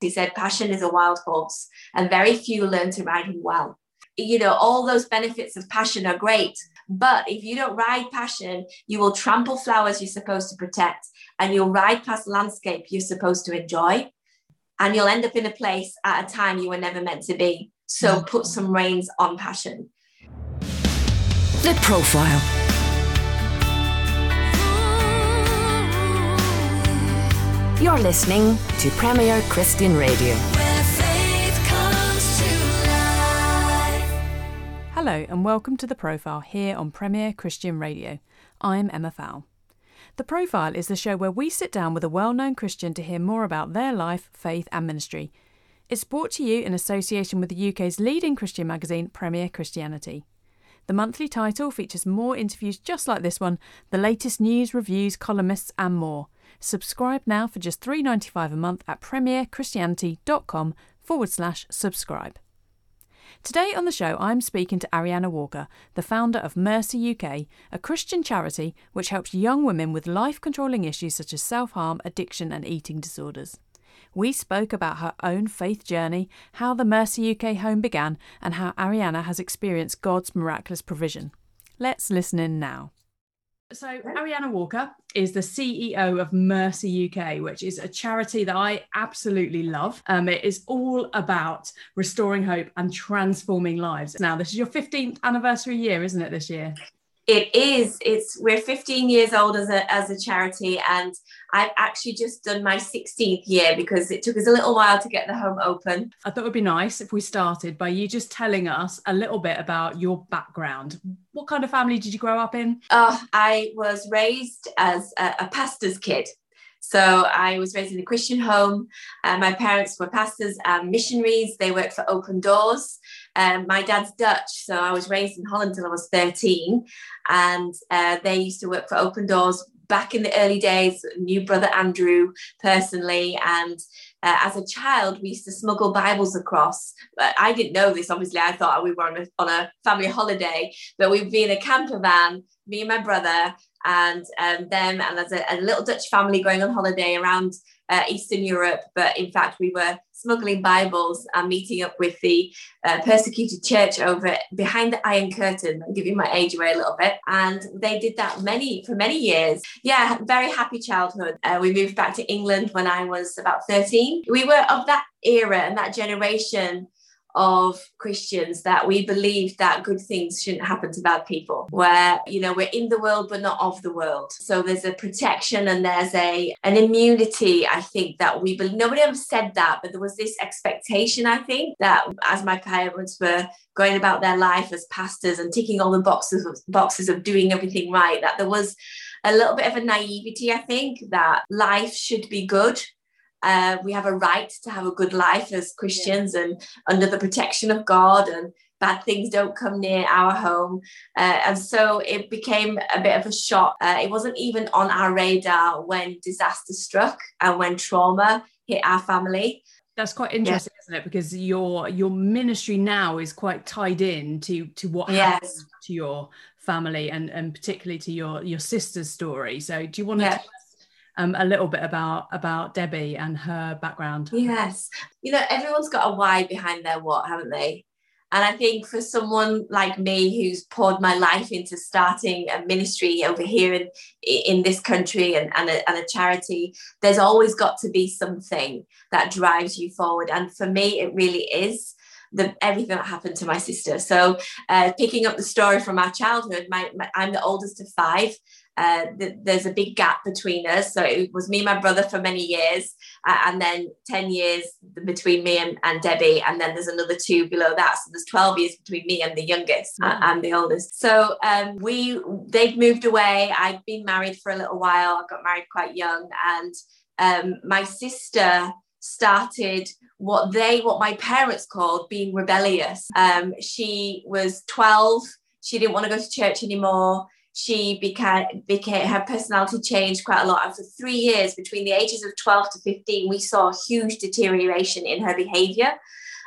He said, Passion is a wild horse, and very few learn to ride him well. You know, all those benefits of passion are great. But if you don't ride passion, you will trample flowers you're supposed to protect, and you'll ride past landscape you're supposed to enjoy. And you'll end up in a place at a time you were never meant to be. So put some reins on passion. The Profile. You're listening to Premier Christian Radio. Hello, and welcome to The Profile here on Premier Christian Radio. I'm Emma Fowle. The Profile is the show where we sit down with a well known Christian to hear more about their life, faith, and ministry. It's brought to you in association with the UK's leading Christian magazine, Premier Christianity. The monthly title features more interviews just like this one, the latest news, reviews, columnists, and more. Subscribe now for just $3.95 a month at premierchristianity.com forward slash subscribe. Today on the show, I'm speaking to Arianna Walker, the founder of Mercy UK, a Christian charity which helps young women with life controlling issues such as self harm, addiction, and eating disorders. We spoke about her own faith journey, how the Mercy UK home began, and how Arianna has experienced God's miraculous provision. Let's listen in now. So, Arianna Walker is the CEO of Mercy UK, which is a charity that I absolutely love. Um, it is all about restoring hope and transforming lives. Now, this is your 15th anniversary year, isn't it, this year? It is. It's we're 15 years old as a as a charity, and I've actually just done my 16th year because it took us a little while to get the home open. I thought it would be nice if we started by you just telling us a little bit about your background. What kind of family did you grow up in? Oh, I was raised as a, a pastor's kid. So I was raised in a Christian home. Uh, my parents were pastors and missionaries. They worked for Open Doors. Um, my dad's Dutch, so I was raised in Holland until I was 13. And uh, they used to work for Open Doors back in the early days. Knew brother Andrew personally. And uh, as a child, we used to smuggle Bibles across. But I didn't know this. Obviously, I thought we were on a, on a family holiday, but we'd be in a camper van, me and my brother, and um, them and there's a, a, little Dutch family going on holiday around uh, Eastern Europe. But in fact, we were smuggling Bibles and meeting up with the uh, persecuted church over behind the Iron Curtain. I'm giving my age away a little bit. And they did that many for many years. Yeah, very happy childhood. Uh, we moved back to England when I was about 13. We were of that era and that generation of Christians that we believe that good things shouldn't happen to bad people, where you know we're in the world but not of the world. So there's a protection and there's a an immunity. I think that we believe. Nobody ever said that, but there was this expectation. I think that as my parents were going about their life as pastors and ticking all the boxes of, boxes of doing everything right, that there was a little bit of a naivety. I think that life should be good uh, we have a right to have a good life as Christians yeah. and under the protection of God, and bad things don't come near our home. Uh, and so it became a bit of a shock. Uh, it wasn't even on our radar when disaster struck and when trauma hit our family. That's quite interesting, yeah. isn't it? Because your your ministry now is quite tied in to to what yes. happened to your family and and particularly to your your sister's story. So do you want to yes um, a little bit about about Debbie and her background. Yes, you know everyone's got a why behind their what, haven't they? And I think for someone like me who's poured my life into starting a ministry over here in, in this country and, and, a, and a charity, there's always got to be something that drives you forward. And for me, it really is the everything that happened to my sister. So, uh, picking up the story from our childhood, my, my, I'm the oldest of five. Uh, th- there's a big gap between us. So it was me and my brother for many years, uh, and then 10 years between me and, and, Debbie, and then there's another two below that. So there's 12 years between me and the youngest mm. and the oldest. So um, we they've moved away. I've been married for a little while. I got married quite young, and um, my sister started what they what my parents called being rebellious um, she was 12 she didn't want to go to church anymore she became became her personality changed quite a lot. And for three years between the ages of 12 to 15 we saw huge deterioration in her behavior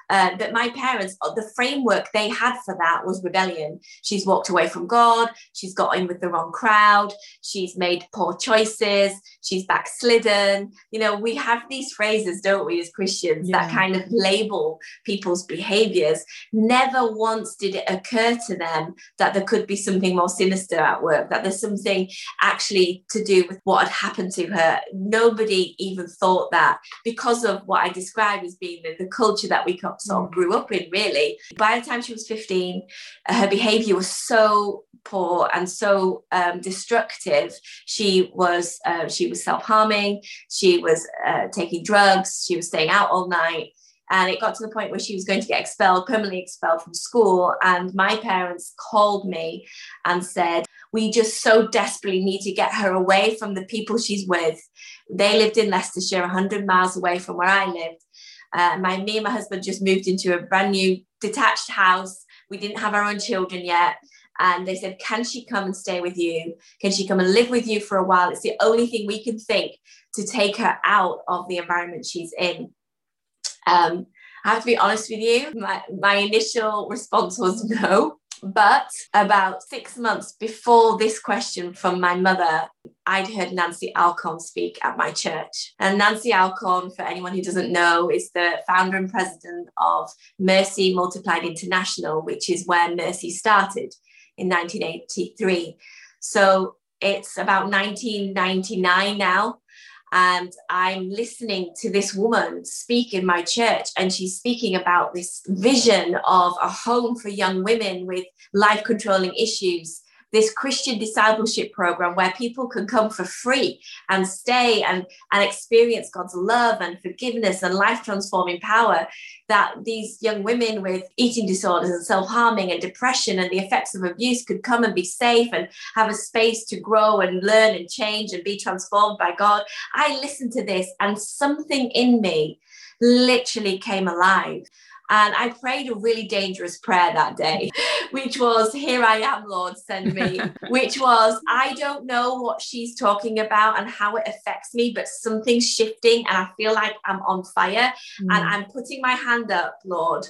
Uh, but my parents, uh, the framework they had for that was rebellion. She's walked away from God. She's got in with the wrong crowd. She's made poor choices. She's backslidden. You know, we have these phrases, don't we, as Christians, yeah. that kind of label people's behaviors. Never once did it occur to them that there could be something more sinister at work, that there's something actually to do with what had happened to her. Nobody even thought that because of what I describe as being the, the culture that we mm. grew up in, really. By the time she was 15, uh, her behavior was so poor and so um, destructive. She was uh, she was self-harming, she was uh, taking drugs, she was staying out all night. And it got to the point where she was going to get expelled, permanently expelled from school. And my parents called me and said, We just so desperately need to get her away from the people she's with. They lived in Leicestershire, 100 miles away from where I lived. Uh, my me and my husband just moved into a brand new detached house. We didn't have our own children yet. And they said, Can she come and stay with you? Can she come and live with you for a while? It's the only thing we can think to take her out of the environment she's in. Um, I have to be honest with you, my, my initial response was no. But about six months before this question from my mother, I'd heard Nancy Alcorn speak at my church. And Nancy Alcorn, for anyone who doesn't know, is the founder and president of Mercy Multiplied International, which is where Mercy started in 1983. So it's about 1999 now and I'm listening to this woman speak in my church, and she's speaking about this vision of a home for young women with life controlling issues this Christian discipleship program where people can come for free and stay and, and experience God's love and forgiveness and life transforming power. That these young women with eating disorders and self harming and depression and the effects of abuse could come and be safe and have a space to grow and learn and change and be transformed by God. I listened to this and something in me literally came alive. And I prayed a really dangerous prayer that day, which was, Here I am, Lord, send me, which was, I don't know what she's talking about and how it affects me, but something's shifting and I feel like I'm on fire. Mm. And I'm putting my hand up, Lord.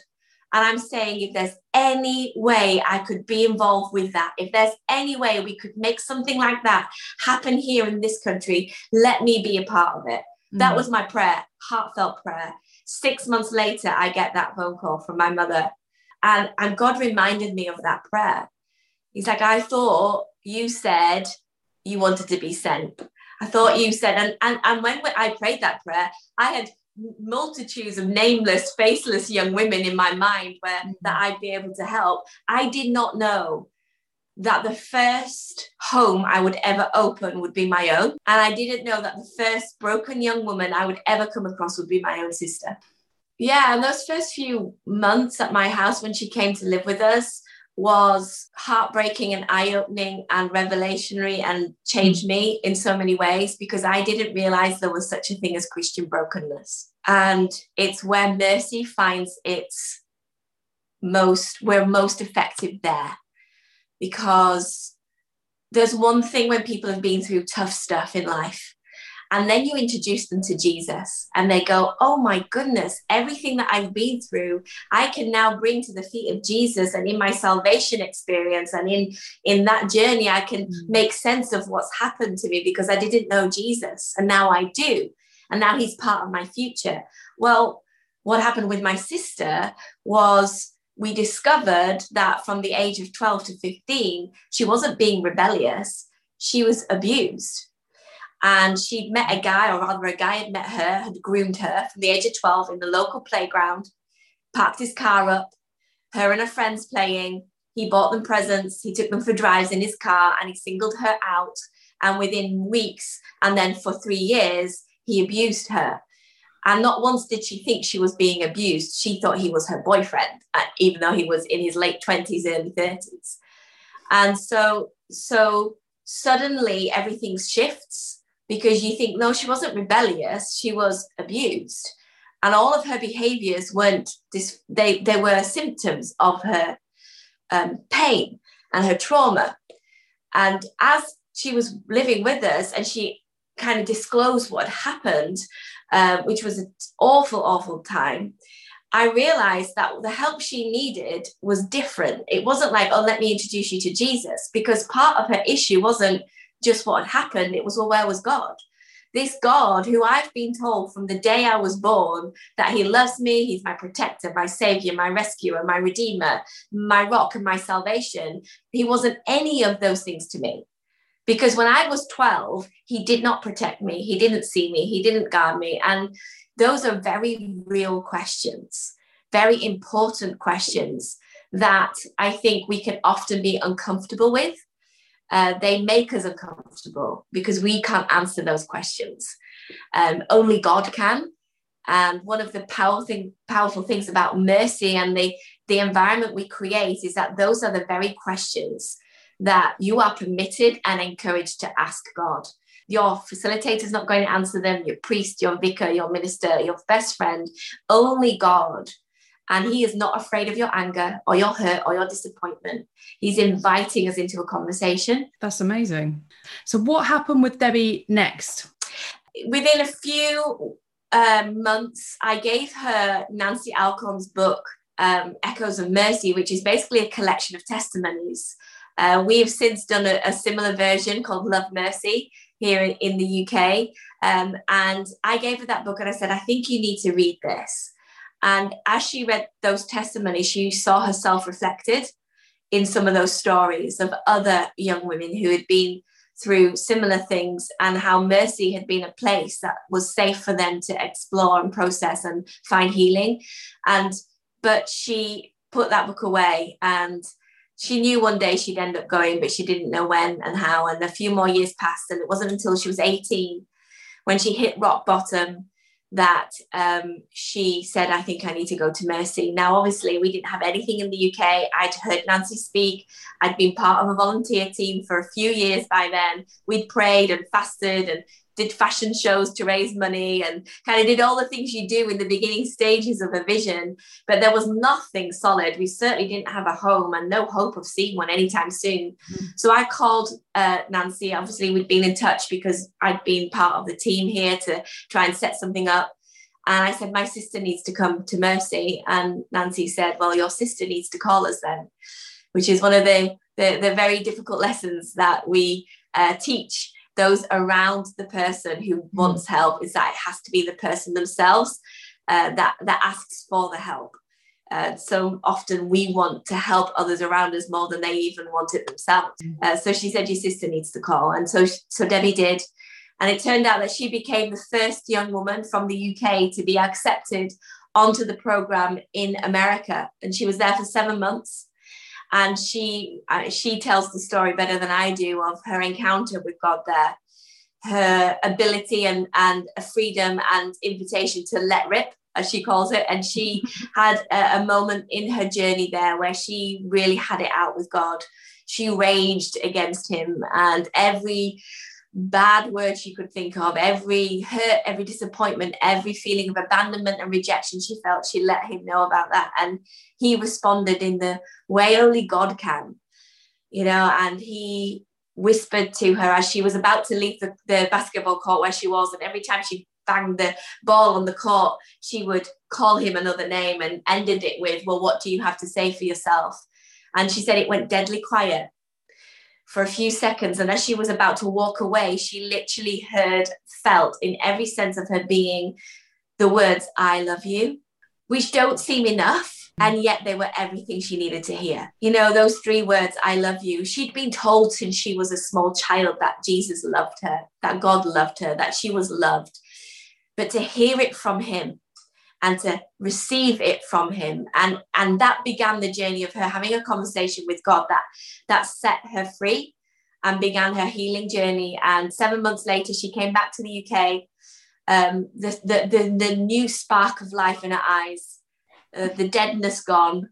And I'm saying, if there's any way I could be involved with that, if there's any way we could make something like that happen here in this country, let me be a part of it. Mm. That was my prayer, heartfelt prayer. Six months later, I get that phone call from my mother. And, and God reminded me of that prayer. He's like, I thought you said you wanted to be sent. I thought you said, and, and, and when I prayed that prayer, I had multitudes of nameless, faceless young women in my mind where mm-hmm. that I'd be able to help. I did not know that the first home I would ever open would be my own. And I didn't know that the first broken young woman I would ever come across would be my own sister. Yeah, and those first few months at my house when she came to live with us was heartbreaking and eye opening and revelationary and changed me in so many ways because I didn't realize there was such a thing as Christian brokenness. And it's where mercy finds its most, we're most effective there because there's one thing when people have been through tough stuff in life and then you introduce them to Jesus and they go, Oh my goodness, everything that I've been through, I can now bring to the feet of Jesus. And in my salvation experience and in, in that journey, I can mm. make sense of what's happened to me because I didn't know Jesus. And now I do. And now he's part of my future. Well, what happened with my sister was we discovered that from the age of 12 to 15, she wasn't being rebellious, she was abused. And she'd met a guy, or rather, a guy had met her, had groomed her from the age of 12 in the local playground, parked his car up, her and her friends playing. He bought them presents, he took them for drives in his car, and he singled her out. And within weeks, and then for three years, he abused her. And not once did she think she was being abused. She thought he was her boyfriend, uh, even though he was in his late 20s, early 30s. And so, so suddenly everything shifts because you think, no, she wasn't rebellious, she was abused. And all of her behaviors weren't, dis- they, they were symptoms of her um, pain and her trauma. And as she was living with us and she kind of disclose what had happened, uh, which was an awful, awful time. I realized that the help she needed was different. It wasn't like, oh, let me introduce you to Jesus, because part of her issue wasn't just what had happened. It was, well, where was God? This God, who I've been told from the day I was born that he loves me, he's my protector, my savior, my rescuer, my redeemer, my rock, and my salvation, he wasn't any of those things to me. Because when I was 12, he did not protect me, he didn't see me, he didn't guard me. And those are very real questions, very important questions that I think we can often be uncomfortable with. Uh, they make us uncomfortable because we can't answer those questions. Um, only God can. And one of the powerful, thing, powerful things about mercy and the, the environment we create is that those are the very questions that you are permitted and encouraged to ask God. Your facilitator is not going to answer them, your priest, your vicar, your minister, your best friend, only God. And he is not afraid of your anger or your hurt or your disappointment. He's inviting us into a conversation. That's amazing. So, what happened with Debbie next? Within a few um, months, I gave her Nancy Alcorn's book, um, Echoes of Mercy, which is basically a collection of testimonies. Uh, we have since done a, a, similar version called Love Mercy, here in, in the UK. Um, and I gave her that book and I said, I think you need to read this. And as she read those testimonies, she saw herself reflected in some of those stories of other young women who had been through similar things and how mercy had been a place that was safe for them to explore and process and find healing. And but she put that book away and she knew one day she'd end up going, but she didn't know when and how. And a few more years passed, and it wasn't until she was 18 when she hit rock bottom that um, she said, I think I need to go to Mercy. Now, obviously, we didn't have anything in the UK. I'd heard Nancy speak. I'd been part of a volunteer team for a few years by then. We'd prayed and fasted and did fashion shows to raise money and kind of did all the things you do in the beginning stages of a vision. But there was nothing solid. We certainly didn't have a home and no hope of seeing one anytime soon. Mm-hmm. So I called uh, Nancy. Obviously, we'd been in touch because I'd been part of the team here to try and set something up. And I said, My sister needs to come to Mercy. And Nancy said, Well, your sister needs to call us then, which is one of the, the, the very difficult lessons that we uh, teach those around the person who mm. wants help is that it has to be the person themselves uh, that that asks for the help. Uh, so often we want to help others around us more than they even want it themselves. Mm. Uh, so she said, "Your sister needs to call," and so so Debbie did, and it turned out that she became the first young woman from the UK to be accepted onto the program in America, and she was there for seven months and she uh, she tells the story better than I do of her encounter with God there, her ability and and a freedom and invitation to let rip as she calls it and she had a, a moment in her journey there where she really had it out with God. She raged against him and every bad words she could think of, every hurt, every disappointment, every feeling of abandonment and rejection she felt, she let him know about that. And he responded in the way only God can, you know, and he whispered to her as she was about to leave the, the basketball court where she was. And every time she banged the ball on the court, she would call him another name and ended it with, Well, what do you have to say for yourself? And she said it went deadly quiet for a few seconds. And as she was about to walk away, she literally heard, felt in every sense of her being the words, I love you, which don't seem enough. And yet they were everything she needed to hear. You know, those three words, I love you. She'd been told since she was a small child that Jesus loved her, that God loved her, that she was loved. But to hear it from him and to receive it from him. And and that began the journey of her having a conversation with god that that set her free and began her healing journey. And seven months later she came back to the uk um, the, the, the, the new spark of life in her eyes uh, the deadness gone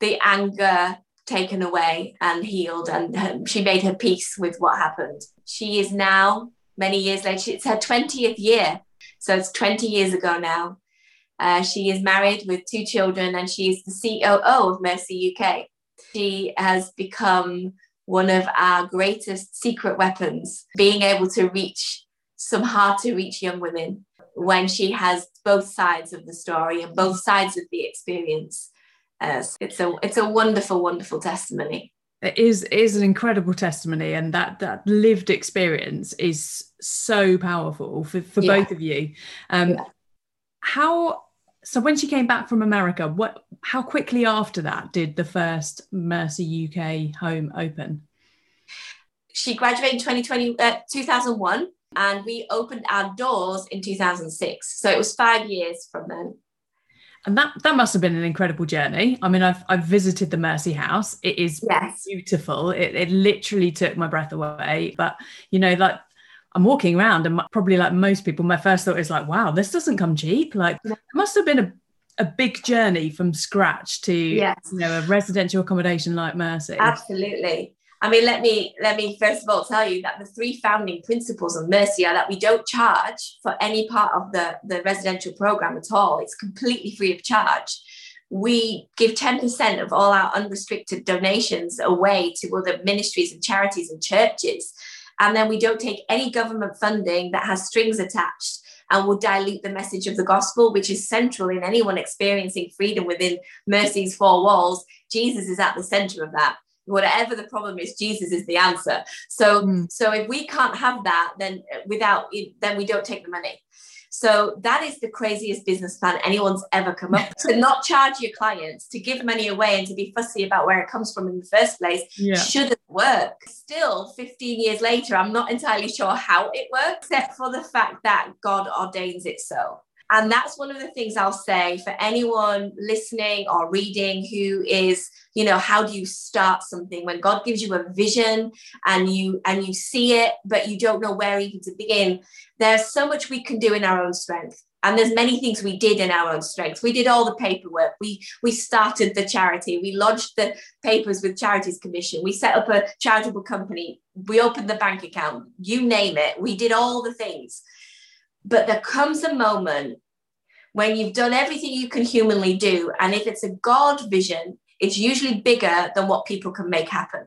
the anger taken away and healed. And um, she made her peace with what happened. She is now many years later it's her 20th year. So it's 20 years ago now uh, she is married with two children and she is the COO of Mercy UK. She has become one of our greatest secret weapons, being able to reach some hard to reach young women when she has both sides of the story and both sides of the experience. Uh, it's a it's a wonderful, wonderful testimony. It is is an incredible testimony, and that that lived experience is so powerful for, for yeah. both of you. Um, yeah. How so when she came back from America, what how quickly after that did the first Mercy UK home open? She graduated in 2020, uh, 2001 and we opened our doors in 2006 so it was five years from then. And that that must have been an incredible journey. I mean i've i've visited the mercy house. It is yes. beautiful. It, it literally took my breath away. But you know like i'm walking around and probably like most people my first thought is like wow this doesn't come cheap like it must have been a a big journey from scratch to yes. you know a residential accommodation like mercy absolutely I mean, let me let me first of all tell you that the three founding principles of Mercy are that we don't charge for any part of the, the residential program at all. It's completely free of charge. We give 10% of all our unrestricted donations away to other ministries and charities and churches. And then we don't take any government funding that has strings attached and will dilute the message of the gospel, which is central in anyone experiencing freedom within Mercy's four walls. Jesus is at the center of that whatever the problem is jesus is the answer so mm. so if we can't have that then without then we don't take the money so that is the craziest business plan anyone's ever come up to not charge your clients to give money away and to be fussy about where it comes from in the first place yeah. shouldn't work still 15 years later i'm not entirely sure how it works except for the fact that god ordains it so and that's one of the things I'll say for anyone listening or reading who is, you know, how do you start something when God gives you a vision and you and you see it, but you don't know where even to begin. There's so much we can do in our own strength. And there's many things we did in our own strength. We did all the paperwork. We we started the charity. We lodged the papers with Charities Commission. We set up a charitable company. We opened the bank account. You name it. We did all the things. But there comes a moment when you've done everything you can humanly do, and if it's a God vision, it's usually bigger than what people can make happen.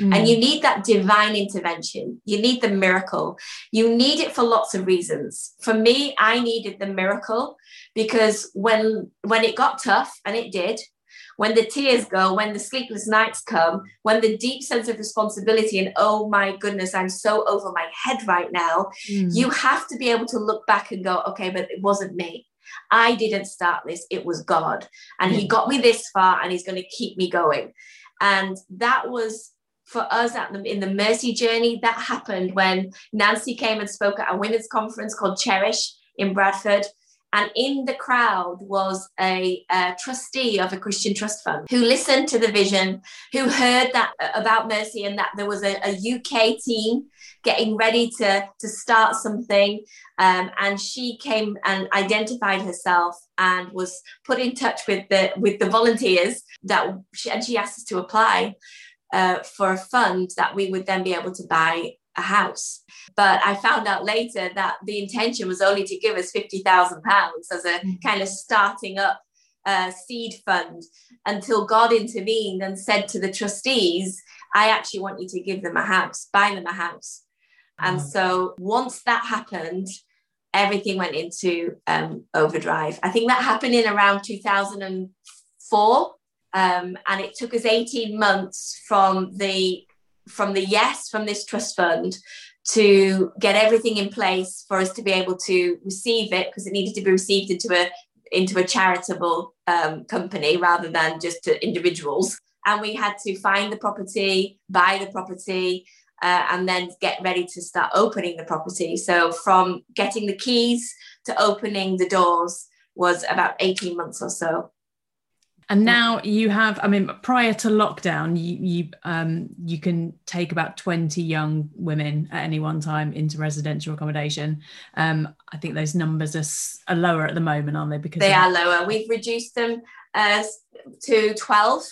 Mm. And you need that divine intervention. You need the miracle. You need it for lots of reasons. For me, I needed the miracle because when when it got tough, and it did, when the tears go, when the sleepless nights come, when the deep sense of responsibility and oh my goodness, I'm so over my head right now, mm. you have to be able to look back and go, okay, but it wasn't me. I didn't start this, it was God. And He got me this far and He's going to keep me going. And that was for us at the, in the mercy journey that happened when nancy came and spoke at a women's conference called cherish in bradford and in the crowd was a, a, trustee of a Christian trust fund who listened to the vision, who heard that uh, about Mercy and that there was a, a UK team getting ready to, to start something. Um, and she came and identified herself and was put in touch with the with the volunteers that she, and she asked us to apply uh, for a fund that we would then be able to buy a house. But I found out later that the intention was only to give us £50,000 as a mm-hmm. kind of starting up uh, seed fund until God intervened and said to the trustees, I actually want you to give them a house, buy them a house. And mm-hmm. so once that happened, everything went into um, overdrive. I think that happened in around 2004. Um, and it took us 18 months from the from the yes from this trust fund to get everything in place for us to be able to receive it because it needed to be received into a into a charitable um, company rather than just to individuals. And we had to find the property buy the property uh, and then get ready to start opening the property. So from getting the keys to opening the doors was about 18 months or so and now you have, I mean, prior to lockdown, you you um you can take about 20 young women at any one time into residential accommodation. Um, I think those numbers are, are lower at the moment, aren't they? Because they are lower. We've reduced them uh, to 12.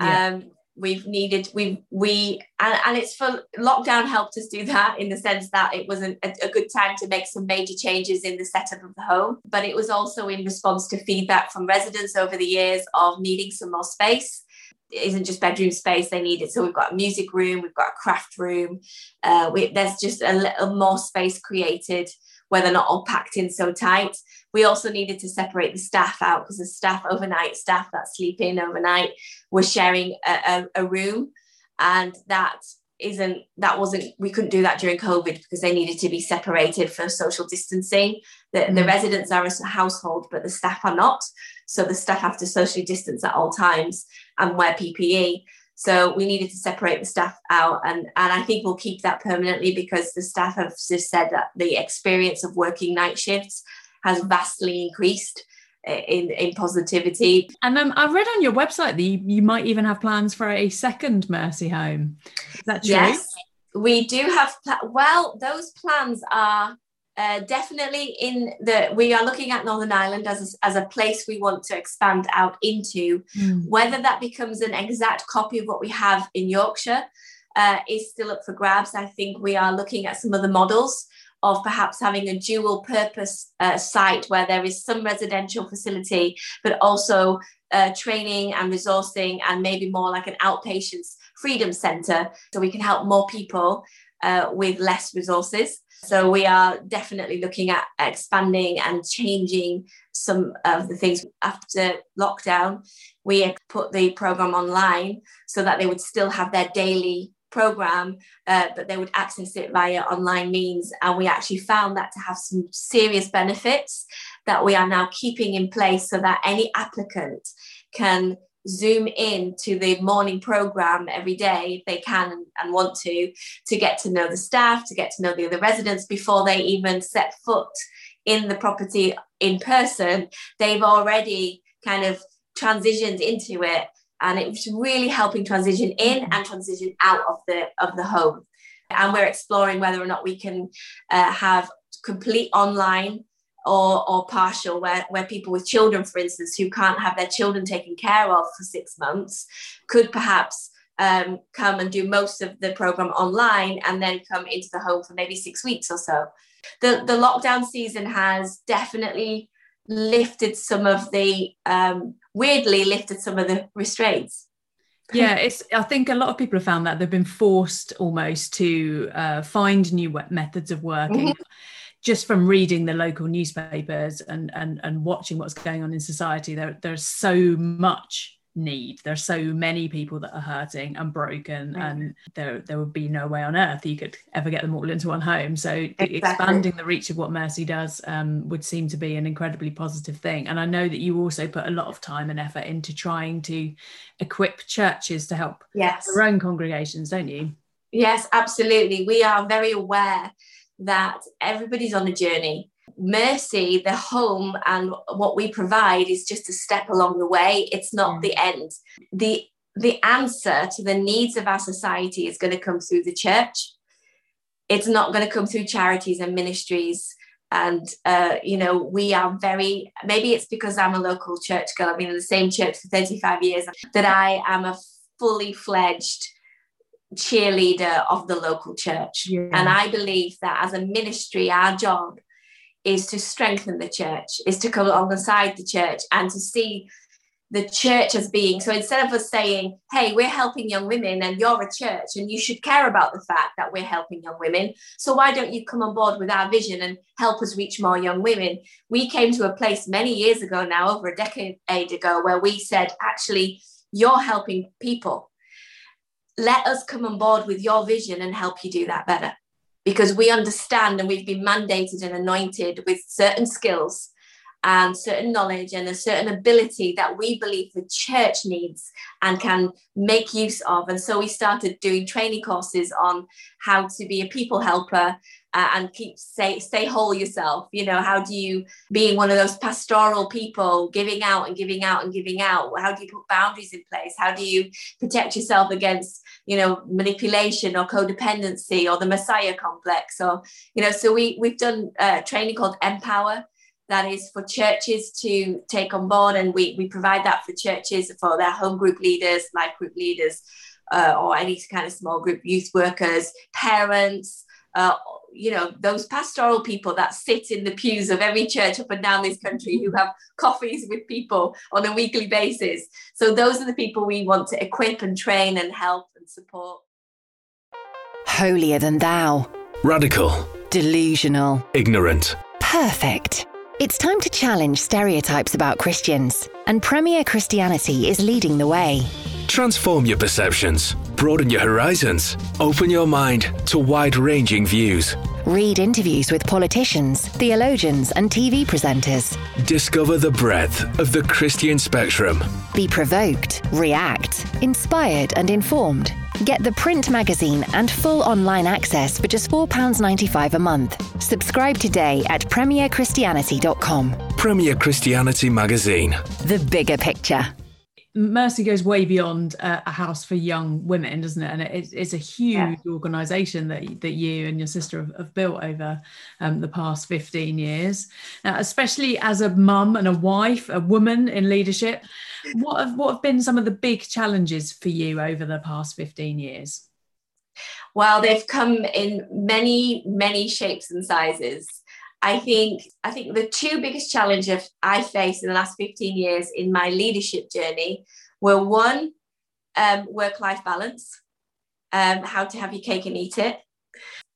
Yeah. Um, we've needed we we and, and it's for lockdown helped us do that in the sense that it wasn't a, a, good time to make some major changes in the setup of the home. But it was also in response to feedback from residents over the years of needing some more space. It isn't just bedroom space they need it. So we've got a music room we've got a craft room uh, we, there's just a little more space created where they're not all packed in so tight. We also needed to separate the staff out because the staff overnight, staff that sleep in overnight, were sharing a, a, a room. And that isn't that wasn't we couldn't do that during covid because they needed to be separated for social distancing the, mm. the residents are a household but the staff are not so the staff have to socially distance at all times and wear ppe so we needed to separate the staff out, and and I think we'll keep that permanently because the staff have just said that the experience of working night shifts has vastly increased eh, in in positivity. And um, I read on your website that you, you might even have plans for a second Mercy home. Is that true? Yes, we do have. Pl- well, those plans are uh, definitely in the we are looking at northern ireland as a, as a place we want to expand out into. Mm. whether that becomes an exact copy of what we have in yorkshire uh, is still up for grabs. I think we are looking at some of the models of perhaps having a dual purpose uh, site where there is some residential facility but also uh, training and resourcing and maybe more like an outpatients freedom center. So we can help more people uh, with less resources so we are definitely looking at expanding and changing some of the things after lockdown. We put the program online so that they would still have their daily program, uh, but they would access it via online means. And we actually found that to have some serious benefits that we are now keeping in place so that any applicant can zoom in to the morning program every day if they can and want to to get to know the staff to get to know the other residents before they even set foot in the property in person. They've already kind of transitioned into it and it's really helping transition in and transition out of the of the home. And we're exploring whether or not we can uh, have complete online or, or partial, where, where people with children, for instance, who can't have their children taken care of for six months, could perhaps um, come and do most of the program online and then come into the home for maybe six weeks or so. The, the lockdown season has definitely lifted some of the, um, weirdly, lifted some of the restraints. Yeah it's i think a lot of people have found that they've been forced almost to uh, find new methods of working. Mm-hmm just from reading the local newspapers and and and watching what's going on in society there there's so much need there's so many people that are hurting and broken mm-hmm. and there there would be no way on earth you could ever get them all into one home so exactly. expanding the reach of what mercy does um, would seem to be an incredibly positive thing and i know that you also put a lot of time and effort into trying to equip churches to help yes. their own congregations don't you yes absolutely we are very aware that everybody's on a journey. Mercy, the home, and what we provide is just a step along the way. It's not mm. the end. The the answer to the needs of our society is going to come through the church. It's not going to come through charities and ministries. And uh, you know, we are very. Maybe it's because I'm a local church girl. I've been in the same church for 35 years. That I am a fully fledged cheerleader of the local church. Yeah. And I believe that as a ministry, our job is to strengthen the church, is to come alongside the church and to see the church as being so instead of us saying, hey, we're helping young women and you're a church and you should care about the fact that we're helping young women. So why don't you come on board with our vision and help us reach more young women? We came to a place many years ago now, over a decade ago, where we said, actually, you're helping people let us come on board with your vision and help you do that better. Because we understand and we've been mandated and anointed with certain skills and certain knowledge and a certain ability that we believe the church needs and can make use of. And so we started doing training courses on how to be a people helper uh, and keep say stay whole yourself. You know, how do you being one of those pastoral people, giving out and giving out and giving out? How do you put boundaries in place? How do you protect yourself against you know manipulation or codependency or the Messiah complex? Or you know, so we we've done uh, training called Empower that is for churches to take on board and we, we provide that for churches for their home group leaders life group leaders uh, or any kind of small group youth workers parents uh, you know those pastoral people that sit in the pews of every church up and down this country who have coffees with people on a weekly basis so those are the people we want to equip and train and help and support holier than thou Radical. Delusional. Ignorant. Perfect. It's time to challenge stereotypes about Christians, and Premier Christianity is leading the way. Transform your perceptions, broaden your horizons, open your mind to wide ranging views. Read interviews with politicians, theologians, and TV presenters. Discover the breadth of the Christian spectrum. Be provoked, react, inspired, and informed. Get the print magazine and full online access for just £4.95 a month. Subscribe today at premierchristianity.com. Premier Christianity Magazine. The bigger picture. Mercy goes way beyond uh, a house for young women, doesn't it? And it's, it's a huge yeah. organisation that that you and your sister have, have built over um, the past fifteen years. Now, especially as a mum and a wife, a woman in leadership, what have what have been some of the big challenges for you over the past fifteen years? Well, they've come in many many shapes and sizes. I think I think the two biggest challenges I faced in the last 15 years in my leadership journey were one, um, work-life balance, um, how to have your cake and eat it.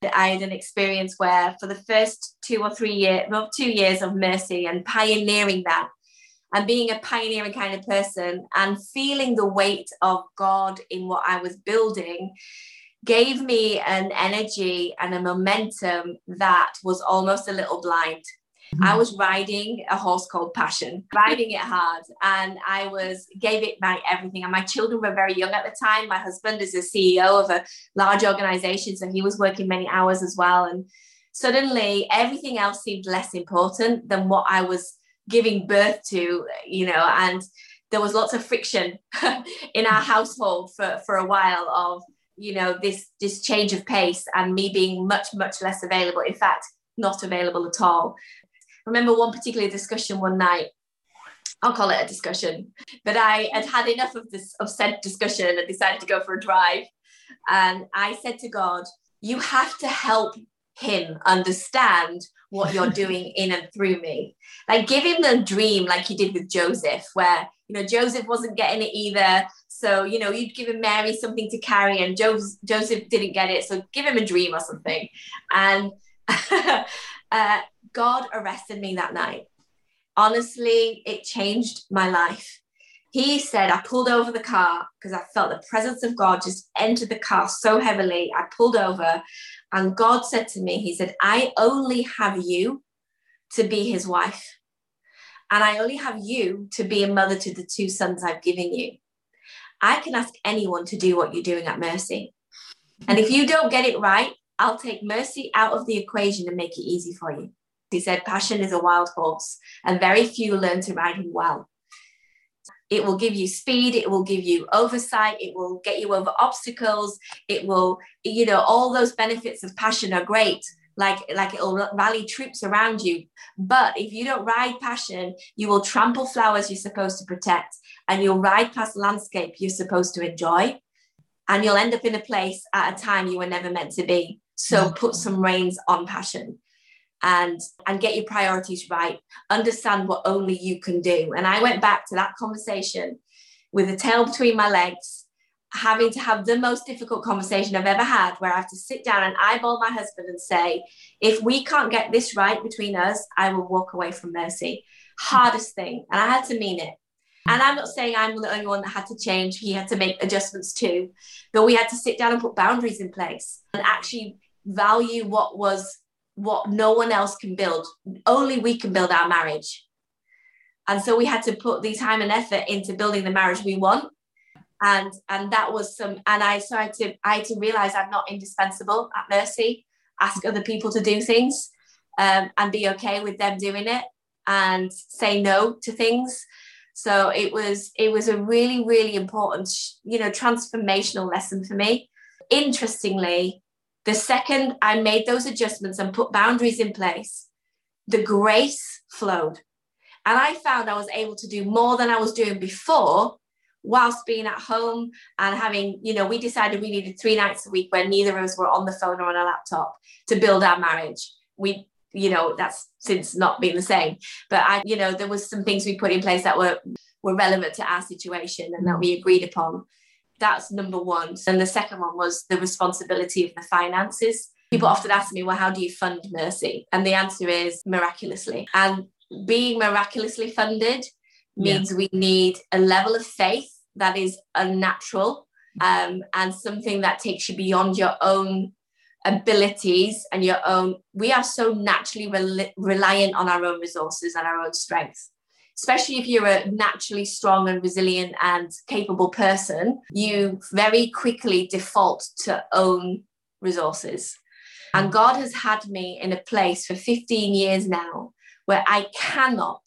I had an experience where for the first two or three years, well, two years of mercy and pioneering that and being a pioneering kind of person and feeling the weight of God in what I was building gave me an energy and a momentum that was almost a little blind. Mm-hmm. I was riding a horse called Passion, riding it hard, and I was gave it my everything. And my children were very young at the time. My husband is a CEO of a large organization, so he was working many hours as well. And suddenly, everything else seemed less important than what I was giving birth to, you know. And there was lots of friction in our household for for a while of you know this this change of pace and me being much much less available in fact not available at all. I remember one particular discussion one night I'll call it a discussion but I had had enough of this of said discussion and decided to go for a drive. And I said to God you have to help him understand what you're doing in and through me. Like give him the dream like you did with Joseph where you know Joseph wasn't getting it either so, you know, you'd given Mary something to carry, and Joseph, Joseph didn't get it. So, give him a dream or something. And uh, God arrested me that night. Honestly, it changed my life. He said, I pulled over the car because I felt the presence of God just entered the car so heavily. I pulled over, and God said to me, He said, I only have you to be his wife. And I only have you to be a mother to the two sons I've given you. I can ask anyone to do what you're doing at Mercy. And if you don't get it right, I'll take Mercy out of the equation and make it easy for you. He said, Passion is a wild horse, and very few learn to ride him well. It will give you speed, it will give you oversight, it will get you over obstacles, it will, you know, all those benefits of passion are great. Like, like it'll rally troops around you. But if you don't ride passion, you will trample flowers you're supposed to protect and you'll ride past landscape you're supposed to enjoy and you'll end up in a place at a time you were never meant to be so mm. put some reins on passion and and get your priorities right understand what only you can do and i went back to that conversation with a tail between my legs having to have the most difficult conversation i've ever had where i have to sit down and eyeball my husband and say if we can't get this right between us i will walk away from mercy hardest thing and i had to mean it and I'm not saying I'm the only one that had to change. He had to make adjustments too. But we had to sit down and put boundaries in place and actually value what was what no one else can build. Only we can build our marriage. And so we had to put the time and effort into building the marriage we want. And and that was some and I started to I had to realize I'm not indispensable at Mercy. Ask other people to do things um, and be okay with them doing it and say no to things so it was it was a really really important you know transformational lesson for me. Interestingly, the second I made those adjustments and put boundaries in place, the grace flowed. And I found I was able to do more than I was doing before whilst being at home and having, you know, we decided we needed three nights a week where neither of us were on the phone or on a laptop to build our marriage. We you know that's since not been the same but i you know there was some things we put in place that were were relevant to our situation and that we agreed upon that's number one and the second one was the responsibility of the finances People often ask me, well, how do you fund mercy? And the answer is miraculously. And being miraculously funded means yeah. we need a level of faith that is unnatural um, and something that takes you beyond your own abilities and your own. We are so naturally rel- reliant on our own resources and our own strengths. Especially if you're a naturally strong and resilient and capable person, you very quickly default to own resources. And God has had me in a place for 15 years now where I cannot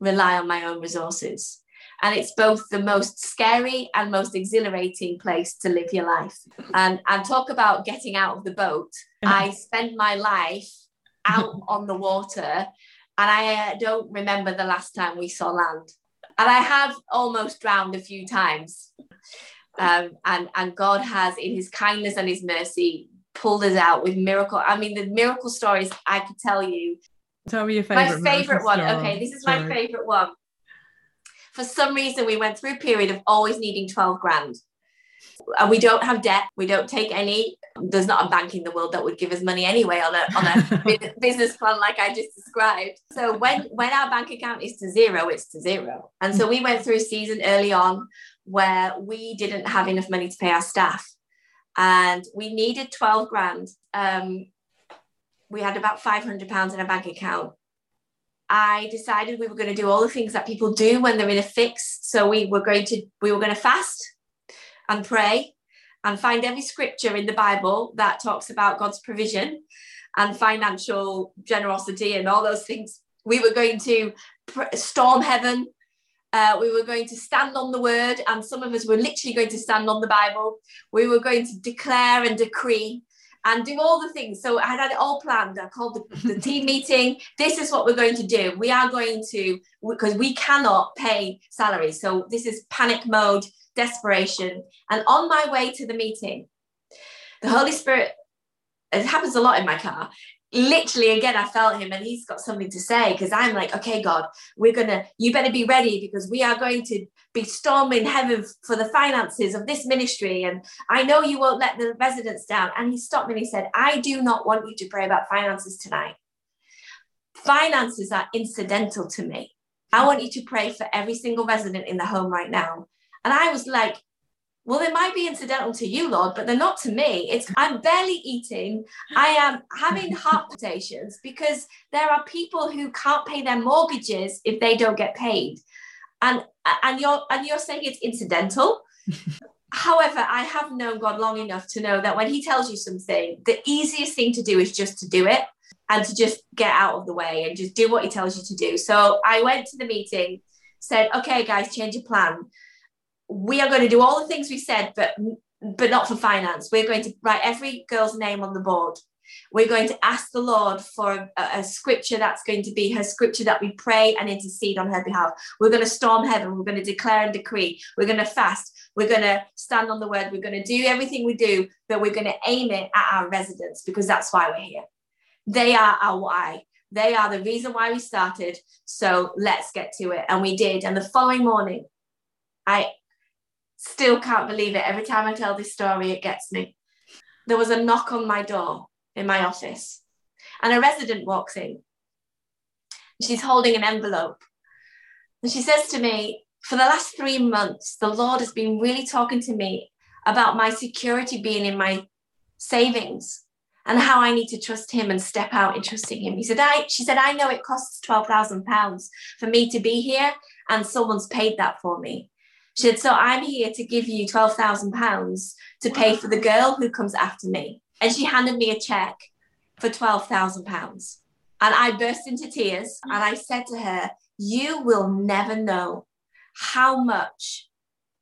rely on my own resources. And it's both the most scary and most exhilarating place to live your life. And, and talk about getting out of the boat. I spend my life out on the water, and I uh, don't remember the last time we saw land. And I have almost drowned a few times. Um, and, and God has, in his kindness and his mercy, pulled us out with miracle. I mean, the miracle stories I could tell you Tell me your favorite. My favorite one. Story. Okay, this is my favorite one. For some reason, we went through a period of always needing 12 grand. And we don't have debt. We don't take any. There's not a bank in the world that would give us money anyway on a on a business plan like I just described. So when when our bank account is to zero, it's to zero. And so we went through a season early on where we didn't have enough money to pay our staff, and we needed 12 grand. Um, we had about 500 pounds in our bank account i decided we were going to do all the things that people do when they're in a fix. So we were going to we were going to fast and pray and find every scripture in the bible that talks about god's provision and financial generosity and all those things. We were going to storm heaven. Uh, we were going to stand on the word, and some of us were literally going to stand on the Bible. We were going to declare and decree and do all the things. So I had it all planned. I called the, the team meeting. This is what we're going to do. We are going to, because we cannot pay salaries. So this is panic mode, desperation. And on my way to the meeting, the Holy Spirit, it happens a lot in my car literally again i felt him and he's got something to say because i'm like okay god we're gonna you better be ready because we are going to be storming heaven for the finances of this ministry and i know you won't let the residents down. And he stopped me and he said i do not want you to pray about finances tonight. Finances are incidental to me. I want you to pray for every single resident in the home right now. And i was like well, they might be incidental to you, Lord, but they're not to me. It's I'm barely eating. I am having heart palpitations because there are people who can't pay their mortgages if they don't get paid. And and you're and you're saying it's incidental. However, I have known God long enough to know that when He tells you something, the easiest thing to do is just to do it and to just get out of the way and just do what He tells you to do. So I went to the meeting, said, okay, guys, change your plan we are going to do all the things we said, but but not for finance. We're going to write every girl's name on the board. We're going to ask the Lord for a, a, scripture that's going to be her scripture that we pray and intercede on her behalf. We're going to storm heaven. We're going to declare and decree. We're going to fast. We're going to stand on the word. We're going to do everything we do, but we're going to aim it at our residents because that's why we're here. They are our why. They are the reason why we started. So let's get to it. And we did. And the following morning, I Still can't believe it. Every time I tell this story, it gets me. There was a knock on my door in my office, and a resident walks in. She's holding an envelope. And she says to me, For the last three months, the Lord has been really talking to me about my security being in my savings and how I need to trust him and step out in trusting him. He said, I she said, I know it costs twelve thousand pounds for me to be here, and someone's paid that for me. She said, So I'm here to give you £12,000 to pay for the girl who comes after me. And she handed me a check for £12,000. And I burst into tears and I said to her, You will never know how much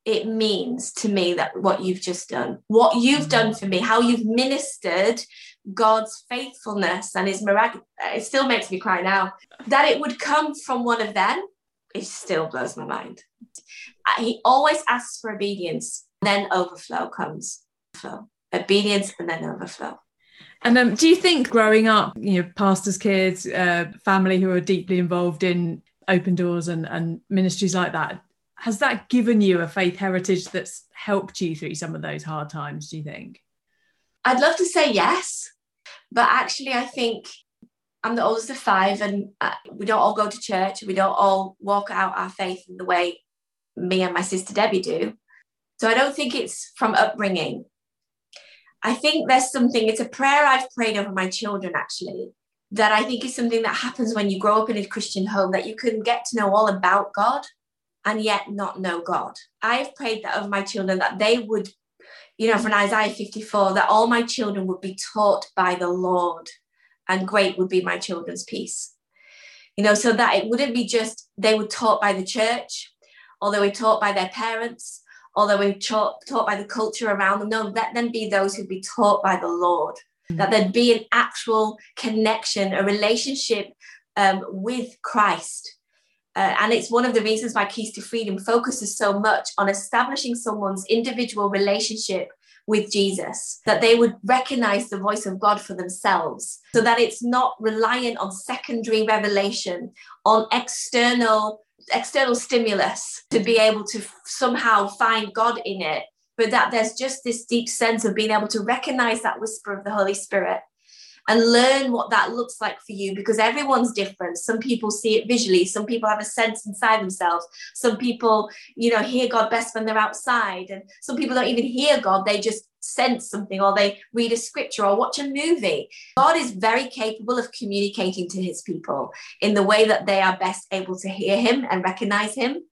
it means to me that what you've just done, what you've mm-hmm. done for me, how you've ministered God's faithfulness and his miracle. Uh, it still makes me cry now. That it would come from one of them, it still blows my mind he always asks for obedience, then overflow comes. Flow. Obedience and then overflow. And um, do you think growing up, you know, pastors' kids, uh, family who are deeply involved in open doors and, and ministries like that, has that given you a faith heritage that's helped you through some of those hard times, do you think? I'd love to say yes. But actually, I think I'm the oldest of five, and uh, we don't all go to church. We don't all walk out our faith in the way me and my sister Debbie do. So I don't think it's from upbringing. I think there's something, it's a prayer I've prayed over my children actually, that I think is something that happens when you grow up in a Christian home, that you can get to know all about God and yet not know God. I've prayed that over my children that they would, you know, from Isaiah 54, that all my children would be taught by the Lord and great would be my children's peace. You know, so that it wouldn't be just they were taught by the church or they were taught by their parents or they were taught, taught by the culture around them. No, let them be those who'd be taught by the Lord, mm-hmm. that there'd be an actual connection, a relationship um, with Christ. Uh, and it's one of the reasons why Keys to Freedom focuses so much on establishing someone's individual relationship with Jesus, that they would recognize the voice of God for themselves, so that it's not reliant on secondary revelation, on external external stimulus to be able to somehow find God in it, but that there's just this deep sense of being able to recognize that whisper of the Holy Spirit and learn what that looks like for you because everyone's different. Some people see it visually, some people have a sense inside themselves. Some people, you know, hear God best when they're outside, and some people don't even hear God, they just sense something or they read a scripture or watch a movie. God is very capable of communicating to his people in the way that they are best able to hear him and recognize him.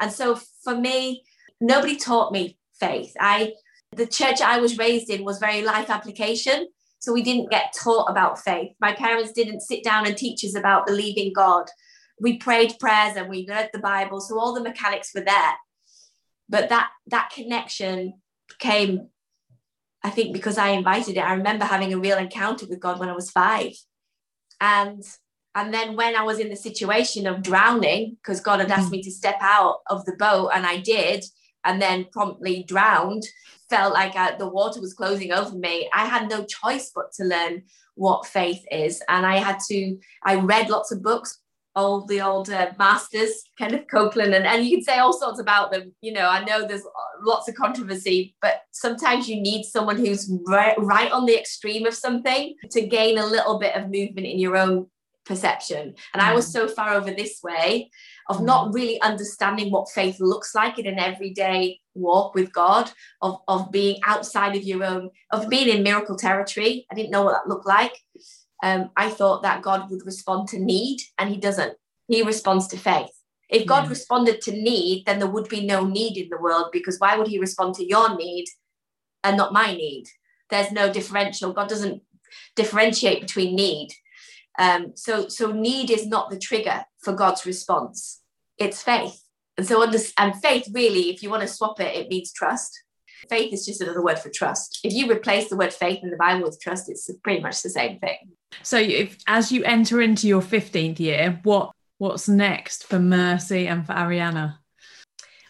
And so for me, nobody taught me faith. I the church I was raised in was very life application. So we didn't get taught about faith. My parents didn't sit down and teach us about believing God. We prayed prayers and we read the Bible. So all the mechanics were there. But that that connection came, I think, because I invited it. I remember having a real encounter with God when I was five. And and then when I was in the situation of drowning, because God had asked mm. me to step out of the boat, and I did, and then promptly drowned, felt like I, the water was closing over me, I had no choice but to learn what faith is. And I had to, I read lots of books, all the old uh, masters, Kenneth Copeland, and, and you can say all sorts about them. You know, I know there's lots of controversy, but sometimes you need someone who's right, right on the extreme of something to gain a little bit of movement in your own perception. And I was mm. so far over this way of mm. not really understanding what faith looks like in an everyday walk with God, of, of being outside of your own, of being in miracle territory. I didn't know what that looked like. Um, I thought that God would respond to need, and He doesn't. He responds to faith. If God yeah. responded to need, then there would be no need in the world because why would He respond to your need and not my need? There's no differential. God doesn't differentiate between need. Um, so, so need is not the trigger for God's response. It's faith. And so, under, and faith really, if you want to swap it, it means trust. Faith is just another word for trust. If you replace the word faith in the Bible with trust, it's pretty much the same thing. So, if, as you enter into your 15th year, what what's next for Mercy and for Arianna?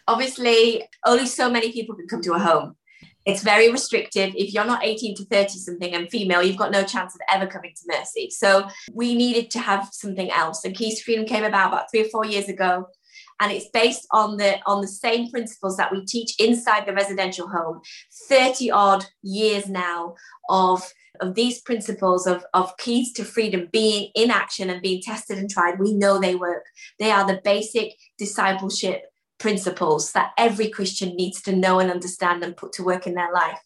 Obviously, only so many people can come to a home. It's very restrictive. If you're not 18 to 30 something and female, you've got no chance of ever coming to Mercy. So we needed to have something else. And Keys to Freedom came about about three or four years ago. And it's based on the on the same principles that we teach inside the residential home. 30 odd years now of of these principles of, of keys to freedom being in action and being tested and tried, we know they work. They are the basic discipleship principles that every Christian needs to know and understand and put to work in their life.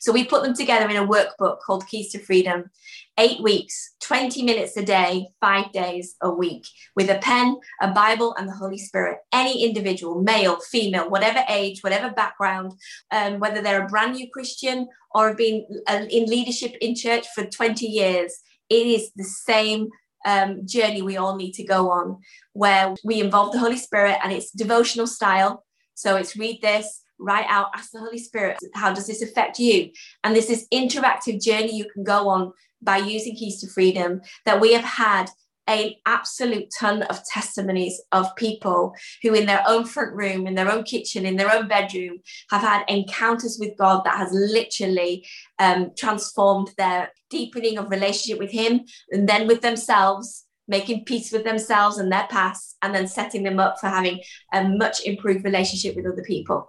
So we put them together in a workbook called Keys to Freedom. Eight weeks, 20 minutes a day, five days a week, with a pen, a Bible, and the Holy Spirit. Any individual, male, female, whatever age, whatever background, um, whether they're a brand new Christian or have been uh, in leadership in church for 20 years, it is the same um, journey we all need to go on where we involve the Holy Spirit and it's devotional style. So it's read this, write out, ask the Holy Spirit, how does this affect you? And this is interactive journey you can go on by using Keys to Freedom that we have had an absolute ton of testimonies of people who in their own front room in their own kitchen in their own bedroom have had encounters with god that has literally um, transformed their deepening of relationship with him and then with themselves making peace with themselves and their past and then setting them up for having a much improved relationship with other people.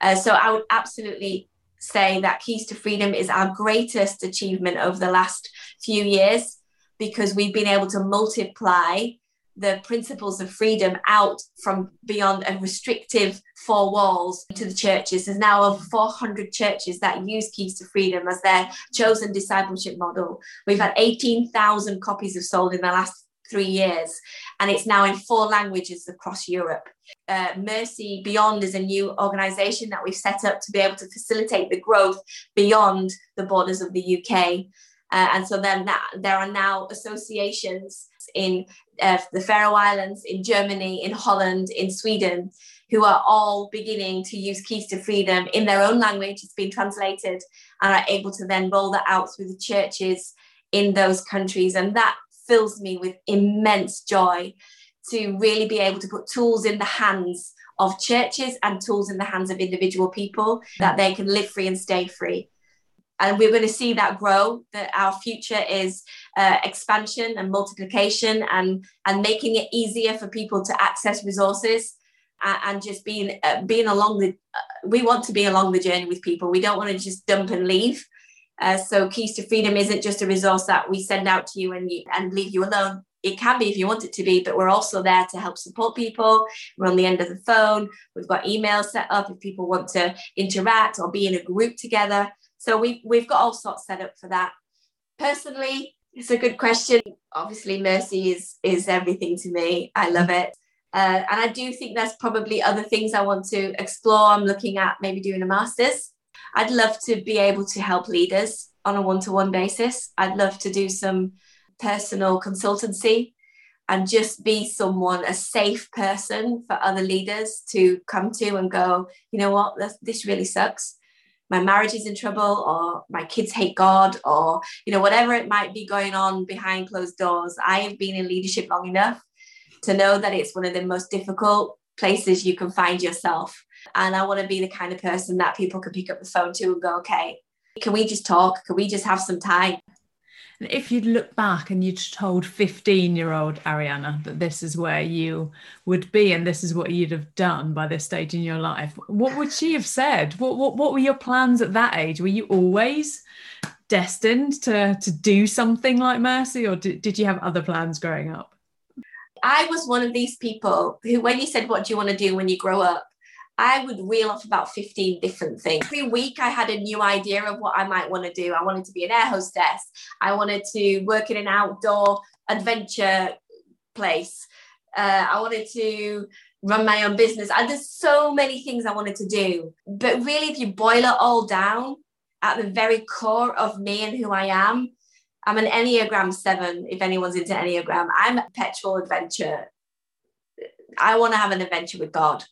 Uh, so i would absolutely say that Keys to Freedom is our greatest achievement over the last few years because we've been able to multiply the principles of freedom out from beyond a restrictive four walls to the churches. There's now over 400 churches that use Keys to Freedom as their chosen discipleship model. We've had 18,000 copies of sold in the last three years, and it's now in four languages across Europe. Uh, Mercy Beyond is a new organization that we've set up to be able to facilitate the growth beyond the borders of the UK. Uh, and so then that, there are now associations in uh, the Faroe Islands, in Germany, in Holland, in Sweden, who are all beginning to use Keys to Freedom in their own language. It's been translated and are able to then roll that out through the churches in those countries. And that fills me with immense joy to really be able to put tools in the hands of churches and tools in the hands of individual people that they can live free and stay free and we're going to see that grow that our future is uh, expansion and multiplication and and making it easier for people to access resources and, and just being uh, being along the uh, we want to be along the journey with people we don't want to just dump and leave uh, so keys to freedom isn't just a resource that we send out to you and you and leave you alone it can be if you want it to be, but we're also there to help support people. We're on the end of the phone. We've got emails set up if people want to interact or be in a group together. So we we've got all sorts set up for that. Personally, it's a good question. Obviously, mercy is is everything to me. I love it. Uh, and I do think there's probably other things I want to explore. I'm looking at maybe doing a master's. I'd love to be able to help leaders on a one to one basis. I'd love to do some personal consultancy and just be someone, a safe person for other leaders to come to and go, you know what, this, this really sucks my marriage is in trouble or my kids hate God or you know whatever it might be going on behind closed doors I have been in leadership long enough to know that it's one of the most difficult places you can find yourself. And I want to be the kind of person that people can pick up the phone to and go okay can we just talk? Can we just have some time and if you'd look back and you'd told 15 year old Arianna that this is where you would be and this is what you'd have done by this stage in your life, what would she have said? What, what, what were your plans at that age? Were you always destined to, to do something like Mercy or did, did you have other plans growing up? I was one of these people who, when you said, What do you want to do when you grow up? I would reel off about 15 different things. Every week, I had a new idea of what I might want to do. I wanted to be an air hostess. I wanted to work in an outdoor adventure place. Uh, I wanted to run my own business. And there's so many things I wanted to do. But really, if you boil it all down at the very core of me and who I am, I'm an Enneagram 7, if anyone's into Enneagram. I'm a perpetual adventure. I want to have an adventure with God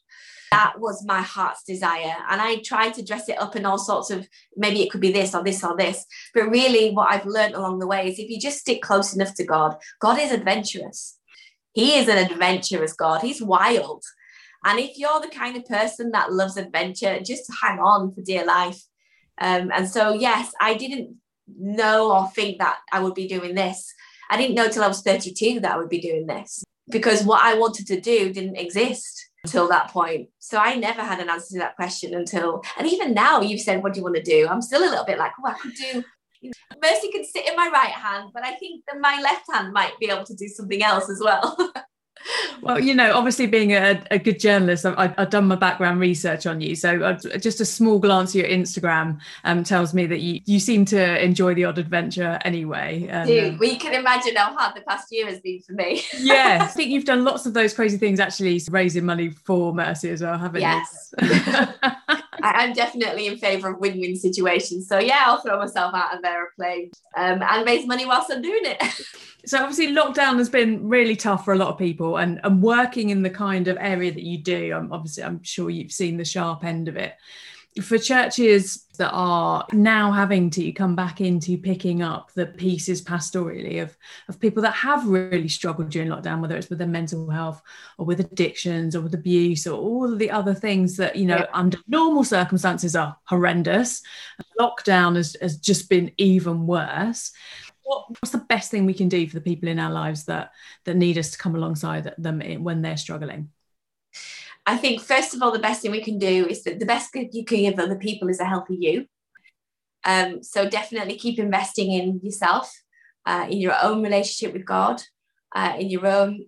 that was my heart's desire. And i tried to dress it up in all sorts of maybe it could be this or this or this. But really what i've learned along the way is if you just stick close enough to god god is adventurous. He is an adventurous god. He's wild. And if you're the kind of person that loves adventure just hang on for dear life. Um, and so yes i didn't know or think that i would be doing this. I didn't know till i was 32 that i would be doing this because what i wanted to do didn't exist until that point. So I never had an answer to that question until, and even now you've said, what do you want to do? I'm still a little bit like, oh, I could do. Mercy could sit in my right hand, but I think that my left hand might be able to do something else as well. well, you know, obviously being a, a good journalist, I've, I've, done my background research on you. So I've, just a small glance at your Instagram um, tells me that you, you seem to enjoy the odd adventure anyway. Dude, um, we can imagine how hard the past year has been for me. yeah, I think you've done lots of those crazy things actually raising money for Mercy as well, haven't yes. you? Yes. I'm definitely in favour of win-win situations. So yeah, I'll throw myself out of an aeroplane um, and raise money whilst I'm doing it. so obviously lockdown has been really tough for a lot of people and, and working in the kind of area that you do I'm obviously i'm sure you've seen the sharp end of it for churches that are now having to come back into picking up the pieces pastorally of, of people that have really struggled during lockdown, whether it's with their mental health or with addictions or with abuse or all of the other things that, you know, yeah. under normal circumstances are horrendous. Lockdown has, has just been even worse what, what's the best thing we can do for the people in our lives that that need us to come alongside them when they're struggling I think, first of all, the best thing we can do is that the best gift you can give other people is a healthy you. Um, so definitely keep investing in yourself, uh, in your own relationship with God, uh, in your own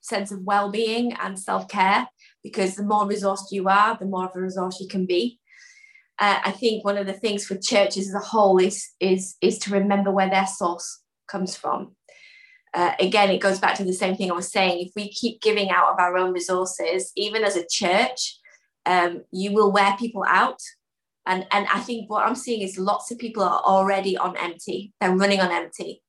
sense of well-being and self-care, because the more resourced you are, the more of a resource you can be. Uh, I think one of the things for churches as a whole is is is to remember where their source comes from uh, again, it goes back to the same thing I was saying. If we keep giving out of our own resources, even as a church, um, you will wear people out. And, and I think what I'm seeing is lots of people are already on empty. They're running on empty.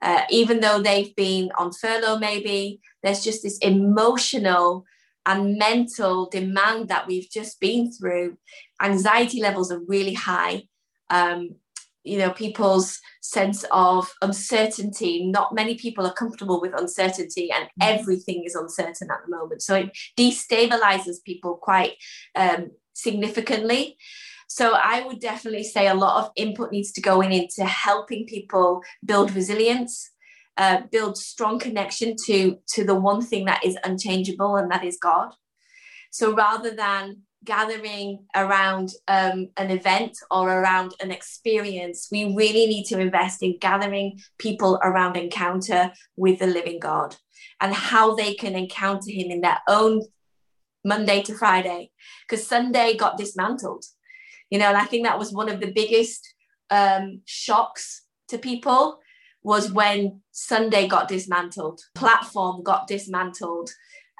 Uh, even though they've been on furlough, maybe there's just this emotional and mental demand that we've just been through. Anxiety levels are really high. Um, you know people's sense of uncertainty not many people are comfortable with uncertainty and mm. everything is uncertain at the moment so it destabilizes people quite um, significantly so i would definitely say a lot of input needs to go in into helping people build resilience uh, build strong connection to to the one thing that is unchangeable and that is god so rather than gathering around um, an event or around an experience, we really need to invest in gathering people around encounter with the living God and how they can encounter Him in their own Monday to Friday. Because Sunday got dismantled, you know, and I think that was one of the biggest um, shocks to people was when Sunday got dismantled, platform got dismantled,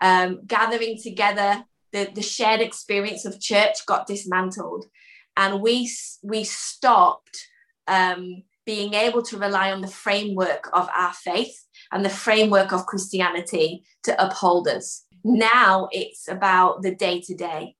um, gathering together the, the shared experience of church got dismantled and we we stopped um, being able to rely on the framework of our faith and the framework of Christianity to uphold us. Now it's about the day to day.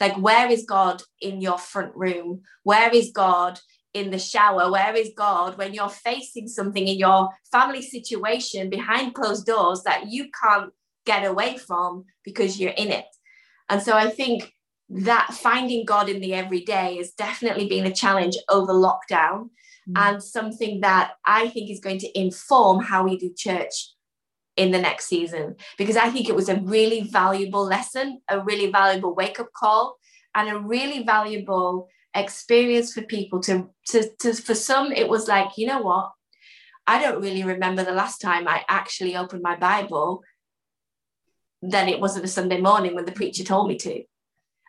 Like, where is God in your front room? Where is God in the shower? Where is God when you're facing something in your family situation behind closed doors that you can't get away from because you're in it? And so I think that finding God in the everyday has definitely been a challenge over lockdown mm. and something that I think is going to inform how we do church in the next season because I think it was a really valuable lesson, a really valuable wake up call, and a really valuable experience for people to, to, to for some it was like you know what I don't really remember the last time I actually opened my Bible then it wasn't a Sunday morning when the preacher told me to.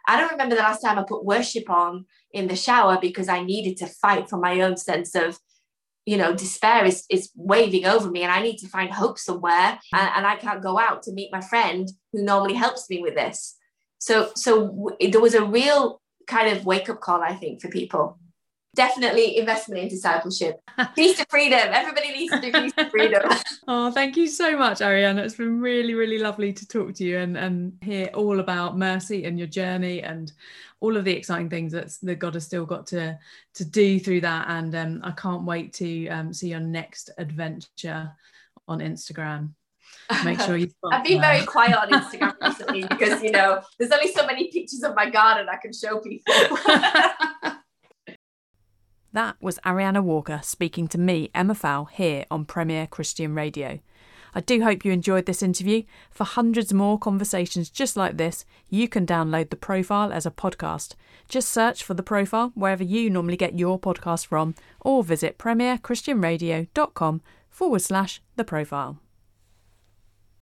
I don't remember the last time I put worship on in the shower because I needed to fight for my own sense of, you know, despair is, is waving over me and I need to find hope somewhere and, and I can't go out to meet my friend who normally helps me with this. So, so w- there was a real kind of wake up call, I think, for people definitely investment in discipleship. Keys to Freedom. Everybody needs to do Keys to Freedom. oh, thank you so much, Arianna. It's been really, really lovely to talk to you and, and hear all about mercy and your journey and all of the exciting things that, that God has still got to, to do through that. And um, I can't wait to um, see your next adventure on Instagram make sure you I've been very quiet on Instagram recently because you know there's only so many pictures of my garden I can show people That was Arianna Walker speaking to me, Emma Fowle, here on Premier Christian Radio. I do hope you enjoyed this interview. For hundreds more conversations just like this, you can download the profile as a podcast. Just search for the profile wherever you normally get your podcast from, or visit premierchristianradio.com forward slash the profile.